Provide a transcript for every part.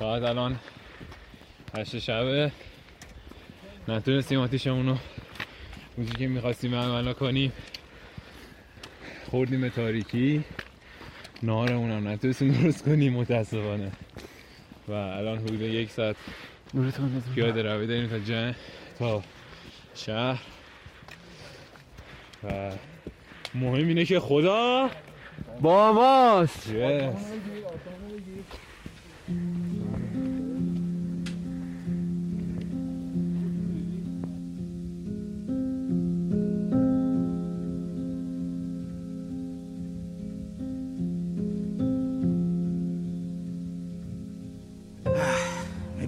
ساعت الان هشت شبه. نتونستیم آتیشمون رو اونجی که می‌خواستیم عملا کنیم. خوردیم به تاریکی. نهارمون هم نتونستیم درست کنیم متاسفانه. و الان حدود یک ساعت پیاده روی داریم تا جن تا شهر. و مهم اینه که خدا با ماست. Yes.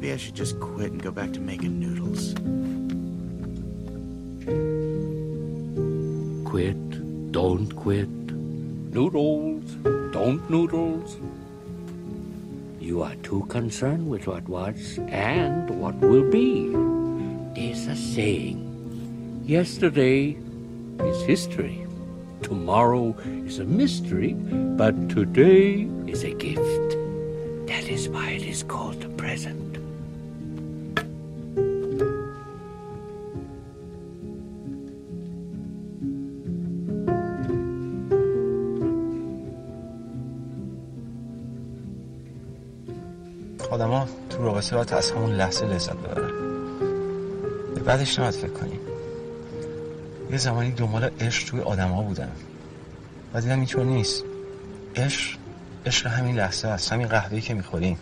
Maybe I should just quit and go back to making noodles. Quit, don't quit. Noodles, don't noodles. You are too concerned with what was and what will be. There's a saying yesterday is history, tomorrow is a mystery, but today is a gift. That is why it is called the present. آدما تو رابطه باید از همون لحظه لذت ببرن. به بعدش نباید فکر کنیم. یه زمانی دنبال عشق توی آدما بودم. و دیدم اینطور نیست. عشق عشق همین لحظه است همین قهوه‌ای که می‌خوریم.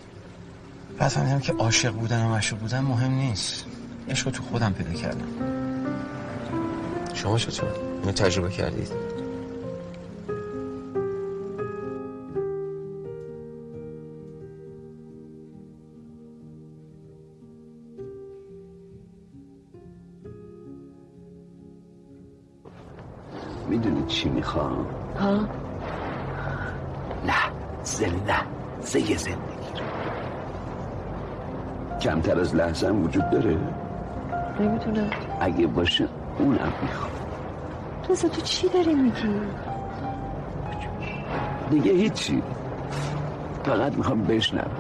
بعد فهمیدم که عاشق بودن و مشروع بودن مهم نیست. عشق رو تو خودم پیدا کردم. شما چطور؟ اینو تجربه کردید؟ می‌دونی چی می‌خوام؟ ها؟ لحظه لحظه زندگی رو. کمتر از لحظه هم وجود داره؟ نمی‌تونم اگه باشه اونم می‌خوام. رضا تو چی داری میگی؟ دیگه هیچی. فقط می‌خوام بشنوم.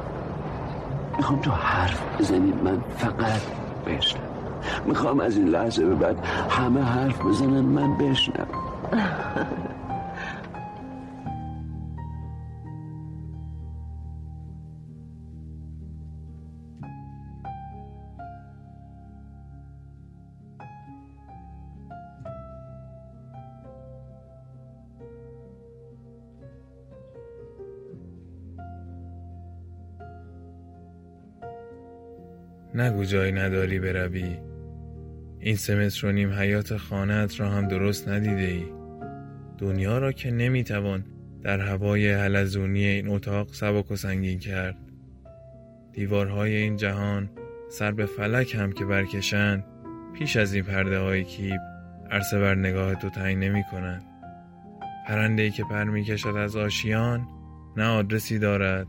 می‌خوام تو حرف بزنی من فقط بشنوم. می‌خوام از این لحظه به بعد همه حرف بزنن من بشنوم. نگو جایی نداری بروی این سه متر و نیم حیات خانهت را هم درست ندیده ای دنیا را که نمی‌توان در هوای حلزونی این اتاق سبک و سنگین کرد. دیوارهای این جهان سر به فلک هم که برکشند پیش از این پرده های کیب عرصه بر نگاه تو تعیین نمی کنند پرنده که پر می کشد از آشیان نه آدرسی دارد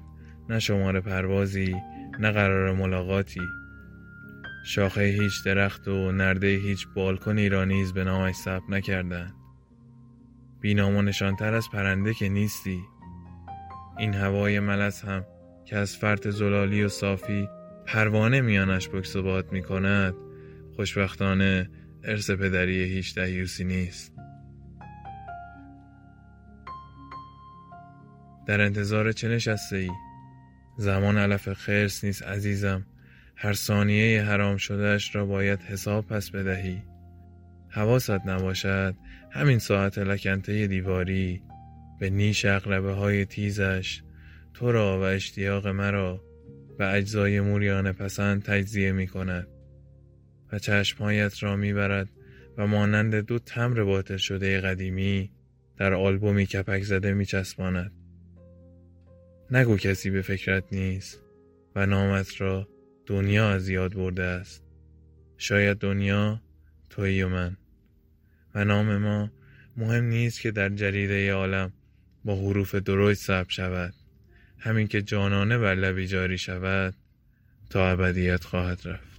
نه شماره پروازی نه قرار ملاقاتی. شاخه هیچ درخت و نرده هیچ بالکن را نیز به نامش ثبت نکردند. بینام و از پرنده که نیستی. این هوای ملس هم که از فرط زلالی و صافی پروانه میانش بکس و باد می کند خوشبختانه ارث پدری هیچ دهیوسی نیست. در انتظار چه نشسته ای؟ زمان علف خرس نیست عزیزم هر ثانیه حرام شدهش را باید حساب پس بدهی. حواست نباشد همین ساعت لکنته دیواری به نیش اقربه های تیزش تو را و اشتیاق مرا به اجزای موریان پسند تجزیه می کند و چشمهایت را می برد و مانند دو تمر باطل شده قدیمی در آلبومی کپک زده می چسباند. نگو کسی به فکرت نیست و نامت را دنیا از یاد برده است شاید دنیا تویی و من و نام ما مهم نیست که در جریده عالم با حروف درشت ثبت شود. همین که جانانه بر لبی جاری شود تا ابدیت خواهد رفت.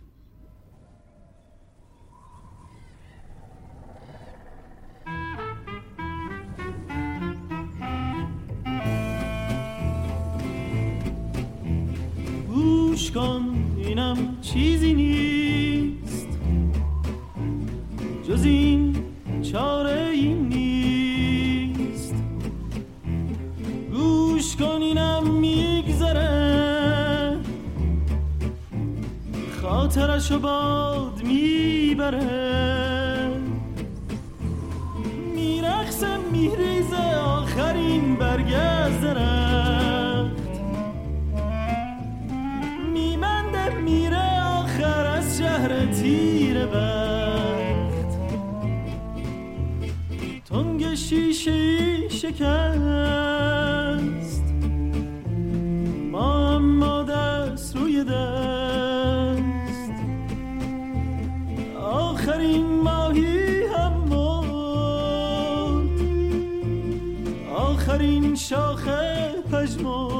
کن اینم چیزی نیست. خاطرشو باد می‌بره. میرخصه میریزه آخرین برگ از درخت میره آخر از شهر تیر بخت. تنگ شیشه شکست شاخه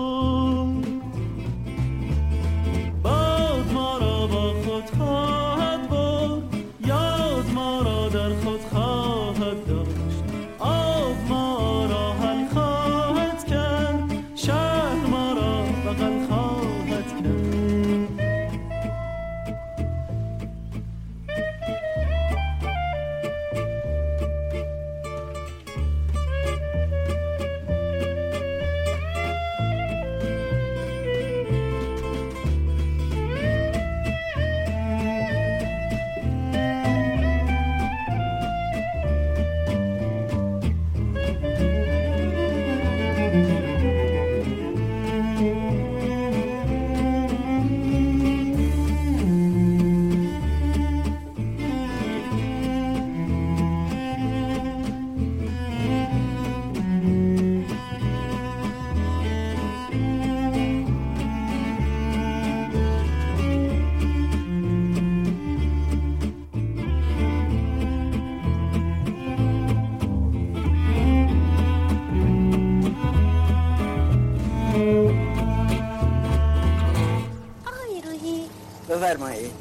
بفرمایید.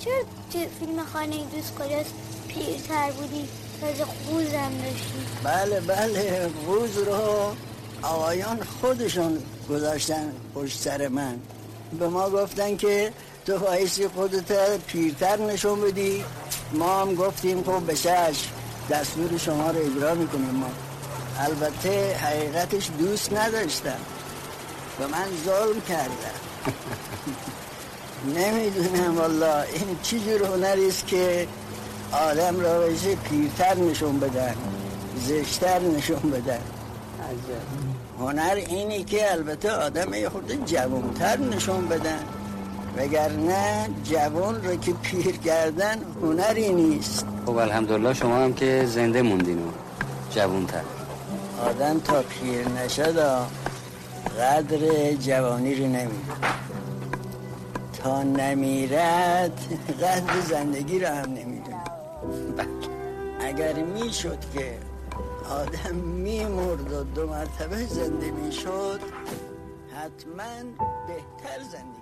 چرا تو فیلم خانه دوست کجاست پیرتر بودی تازه خوزم داشتی. بله بله روز رو آقایان خودشون گذاشتن پشت سر من. به ما گفتن که تو بایستی خودت پیرتر نشون بدی. ما هم گفتیم خب به چشم دستور شما رو اجرا می‌کنیم ما. البته حقیقتش دوست نداشتم. به من ظلم کردن. نمی‌دونم والا این چی جور هنری است که آدم را بشه پیرتر نشون بدن زشتر نشون بدن. هنر اینی که البته آدم یه خورده جوانتر نشون بدن. وگرنه جوان رو که پیر کردن هنری نیست. خب الحمدلله شما هم که زنده موندین و جوونتر آدم تا پیر نشد قدر جوانی رو نمیده تا نمیرد. قدر زندگی رو هم نمی‌دونه اگر می‌شد که آدم میمرد و دو مرتبه زنده می‌شد حتما بهتر زندگی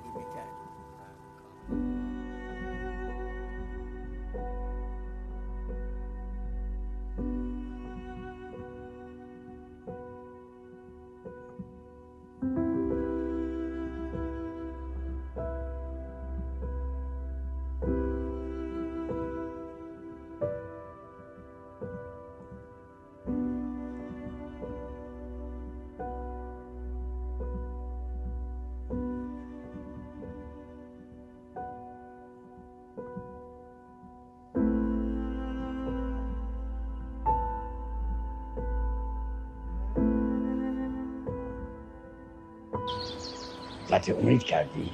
قطع امید کردی؟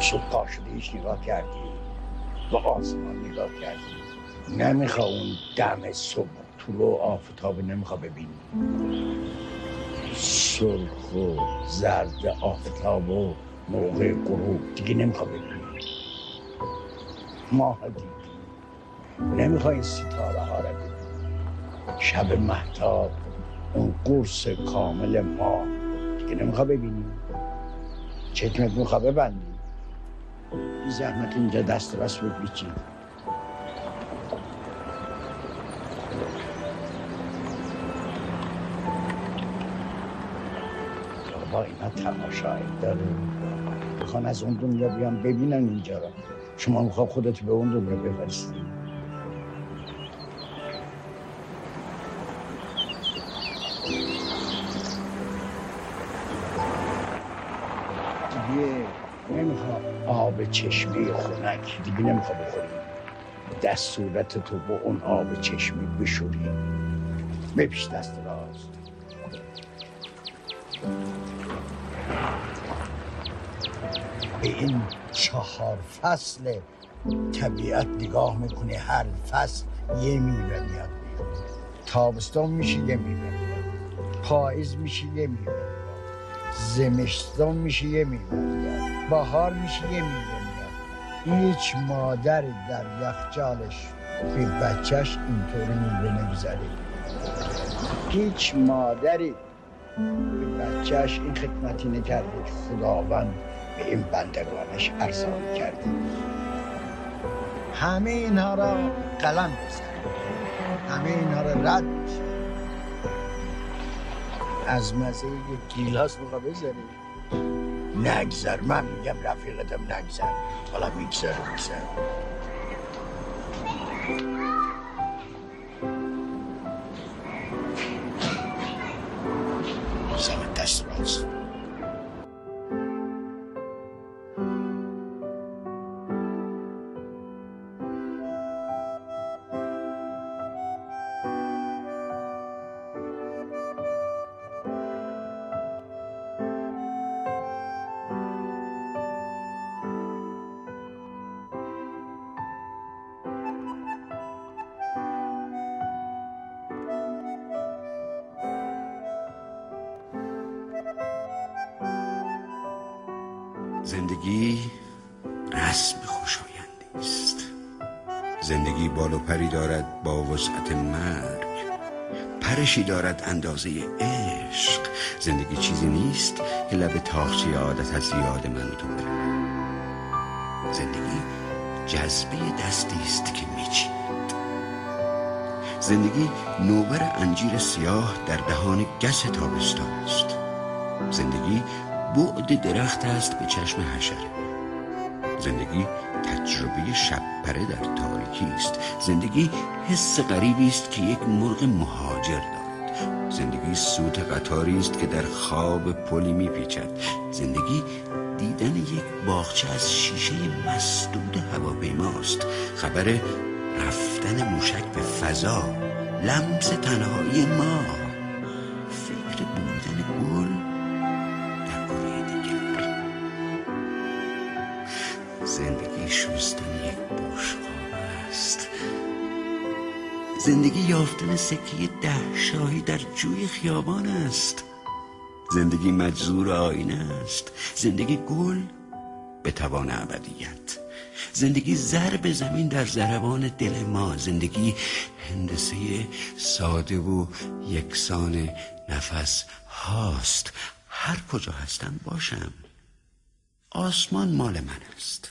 صبح پا شدی هیچ نگاه کردی؟ به آسمان نگاه کردی؟ نمیخوا اون دم صبح طلوع آفتاب نمیخوا ببینی؟ سرخ و زرد آفتاب و موقع غروب دیگه نمیخوا ببینی؟ ماه دیدی نمی‌خوای این ستاره ها رو ببینی؟ شب محتاب اون قرص کامل ما. دیگه نمیخوا ببینی چشمت میخوا ببندی. بی زحمت اینجا دست راست بود بیچی. با اینا تماشایی داره. می‌خوان از اون دنیا بیان ببینن اینجا رو. شما می‌خواد خودت به اون دنیا بفرستی. نمی‌خوام. آب چشمه خنک. دیگه نمی‌خوام بخوری دست صورت تو با اون آب چشمه بشوری. بپیش دست راست. به این چهار فصل طبیعت نگاه می‌کنه هر فصل یه میوه میاد تابستان میشه یه میوه پاییز میشه یه میوه زمستان میشه یه میاد بهار میشه یه میاد هیچ مادر در یخچالش به بچهش اینطوری میوه نمی‌ذاره. هیچ مادری به بچهش این خدمتی نکرده که خداوند به این بندگانش ارزان کرده. همه اینها را قلم بزن. همه اینها را رد از مزه یک گیلاس میخوا بذاری نگذر. من میگم رفیقتم نگذر. حالا میگذر میگذر زمین دست زندگی رسم خوشایندی است. زندگی بال و پری دارد با وسعت مرگ. پرشی دارد اندازه عشق. زندگی چیزی نیست که لب تاخچه عادت از یاد من تو زندگی جذبه دستی است که میچید. زندگی نوبر انجیر سیاه در دهان گس تابستان است. زندگی بعد درخت است به چشم حشره زندگی تجربه شب پره در تاریکی است. زندگی حس غریبی است که یک مرغ مهاجر دارد. زندگی سوت قطاری است که در خواب پلی میپیچد. زندگی دیدن یک باغچه از شیشه مسدود هواپیماست خبر رفتن موشک به فضا لمس تنهایی ما. زندگی یافتن سکه ده شاهی در جوی خیابان است. زندگی مجذور آینه است. زندگی گل به توان ابدیت. زندگی ضرب زمین در ضربان دل ما. زندگی هندسه ساده و یکسان نفس هاست. هر کجا هستم باشم. آسمان مال من است.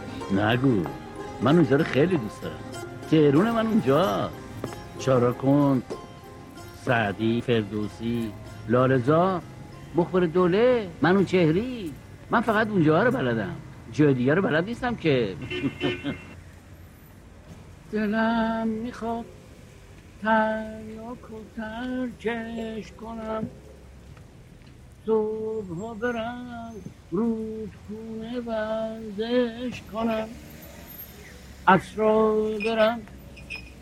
نگو. من اونجا رو خیلی دوست دارم. تهرون من اونجا. چاراکن سعدی فردوسی لالزار مخبر دوله من اون چهری. من فقط اونجا رو بلدم. جای دیگه رو بلد نیستم که. دلم می‌خواد و ترکش کنم. صبح ها برم رودخونه ورزش کنم. اصرا برم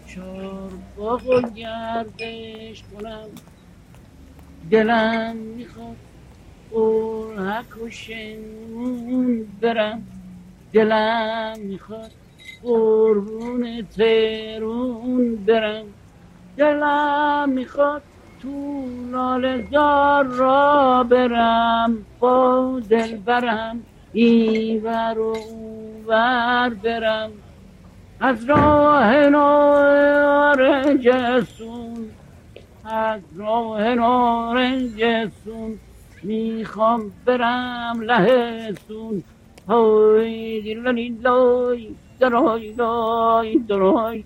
چارباغ و گردش کنم. دلم می‌خواد قرحک و شنون برم. دلم می‌خواد قربون ترون برم. دلم می‌خواد تو لالزار را برم با دل برم ایور و اوور برم. از راه نارنجسون از راه نارنجسون می‌خوام برم لهستون های دیلانی لای درای لای درای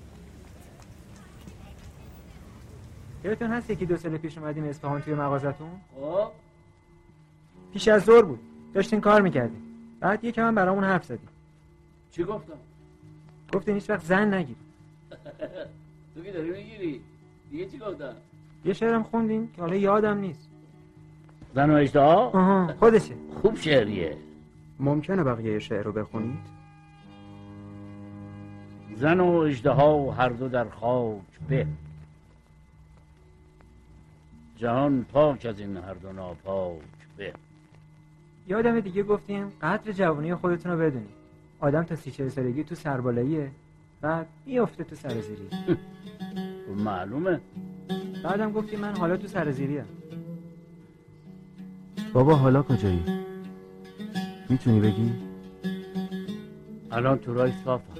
یادتون هست یکی دو سال پیش اومدیم اصفهان توی مغازتون؟ خب. پیش از ظهر بود. داشتین کار می‌کردیم بعد یکم هم برامون حرف زدیم چی گفتم؟ گفتین هیچ وقت زن نگیر. تو که داری می‌گیری؟ دیگه چی گفتم؟ یه شعرم خوندین که حالا یادم نیست. زن و اجدها؟ آها خودشه. خوب شعریه. ممکنه بقیه شعر رو بخونید؟ زن و اجدها هر دو در خاک به. جهان پاک از این هر دو ناپاک به. یادم دیگه گفتیم قدر جوانی خودتون رو بدونید. آدم تا سی چهل سالگی تو سربالاییه. بعد میافته تو سرزیری معلومه. بعدم گفتی من حالا تو سرزیریم بابا حالا کجایی؟ می‌تونی بگی؟ الان تو رای صافم.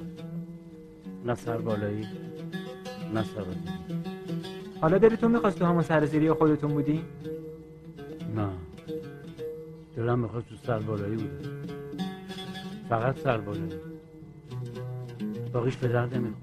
نه سر بالایی نه سر حالا تو می‌خواست تو همون سرزیری خودتون بودی؟ نه. دلم می‌خواست تو سر بالایی بود فقط سر بالایی باقیش به درد نمی‌خورد.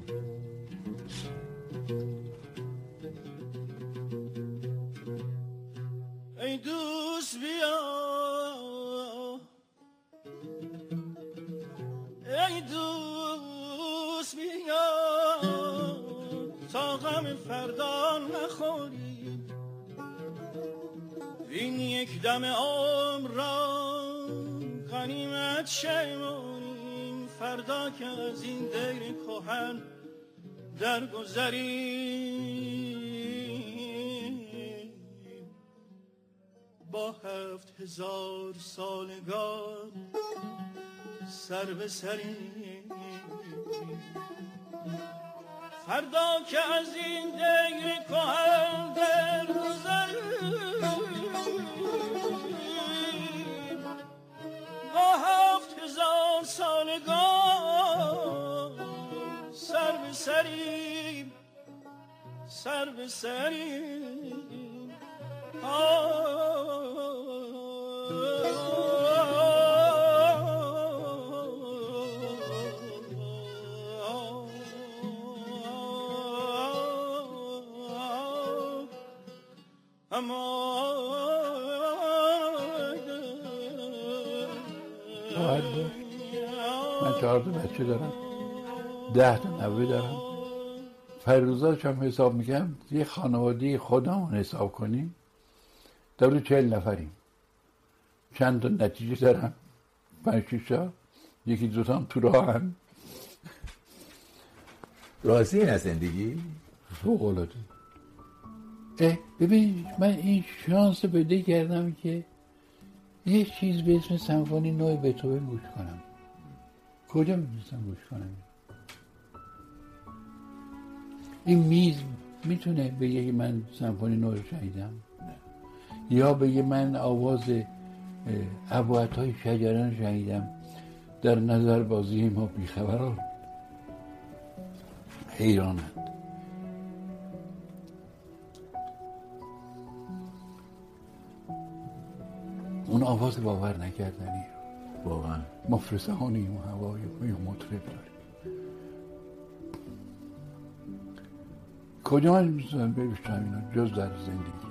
درگذریم با هفت هزار سالگار سر به سریم. فردا که از این دیر کهن درگذریم. با هفت هزار سالگار سر به سریم. سر به بود من چهار تا بچه دارم. ده تا نوه دارم. فیروزاش هم حساب می‌کنم یه خانواده خودمون حساب کنیم در چهل نفریم. چند تا نتیجه دارم؟ پنج شیش تا. یکی دوتا هم تو راه هم. راضی از زندگی؟ فوق العاده اه ببین من این شانس پیدا کردم که یه چیز به اسم سمفونی نوع بتوون گوش کنم. کجا می‌تونستم گوش کنم؟ این میز می‌تونه بگه که من سمفونی نو رو شنیدم یا بگه من آواز عبوت های شجران شنیدم در نظر بازی ما بیخبران. حیرانند. اون آواز باور نکردنی. واقعا. مفرسانی و هوای و مطرب داریم کجا می‌تونم ببیشتم اینا جز در زندگی.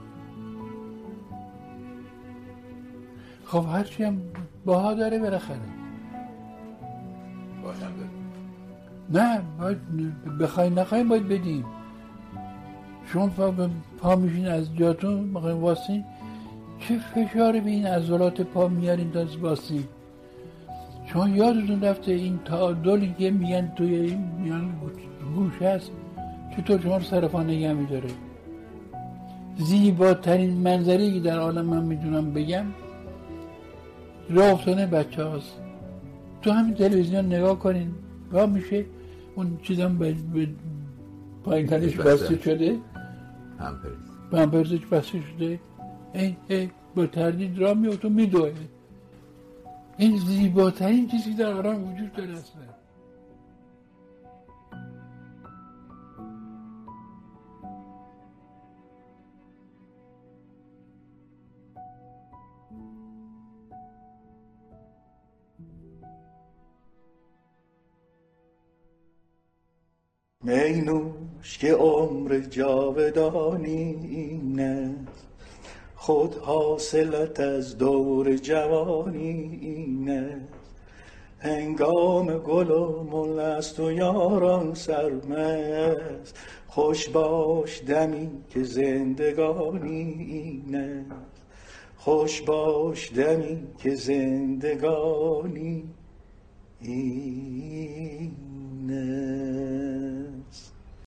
خب هرچی هم باها داره بالاخره. باشم نه باید بخوای نخوای باید بدیم شما پا, پا میشین از جاتون می‌خواین واسین. چه فشاری به این عضلات پا میارین تا واسین؟ شما یادتون رفته این تعادلی که میگن توی این میان گوش هست؟ چطور شما رو سر پا نگه میداره زیباترین منظری که در عالم من می‌دونم بگم راه افتانه بچه هاست تو همین تلویزیون نگاه کنین راه میشه اون چیزم به, پایین تنش بسته. شده. پمپرزش بسته شده. ای ای با تردید راه میفت و میدوه. این زیباترین چیزی در عالم وجود داره اصلا. می نوش که عمر جاودانی این است. خود حاصلت از دور جوانی این است. هنگام گل و مل است و یاران سرمست. خوش باش دمی که زندگانی این است. خوش باش دمی که زندگانی این است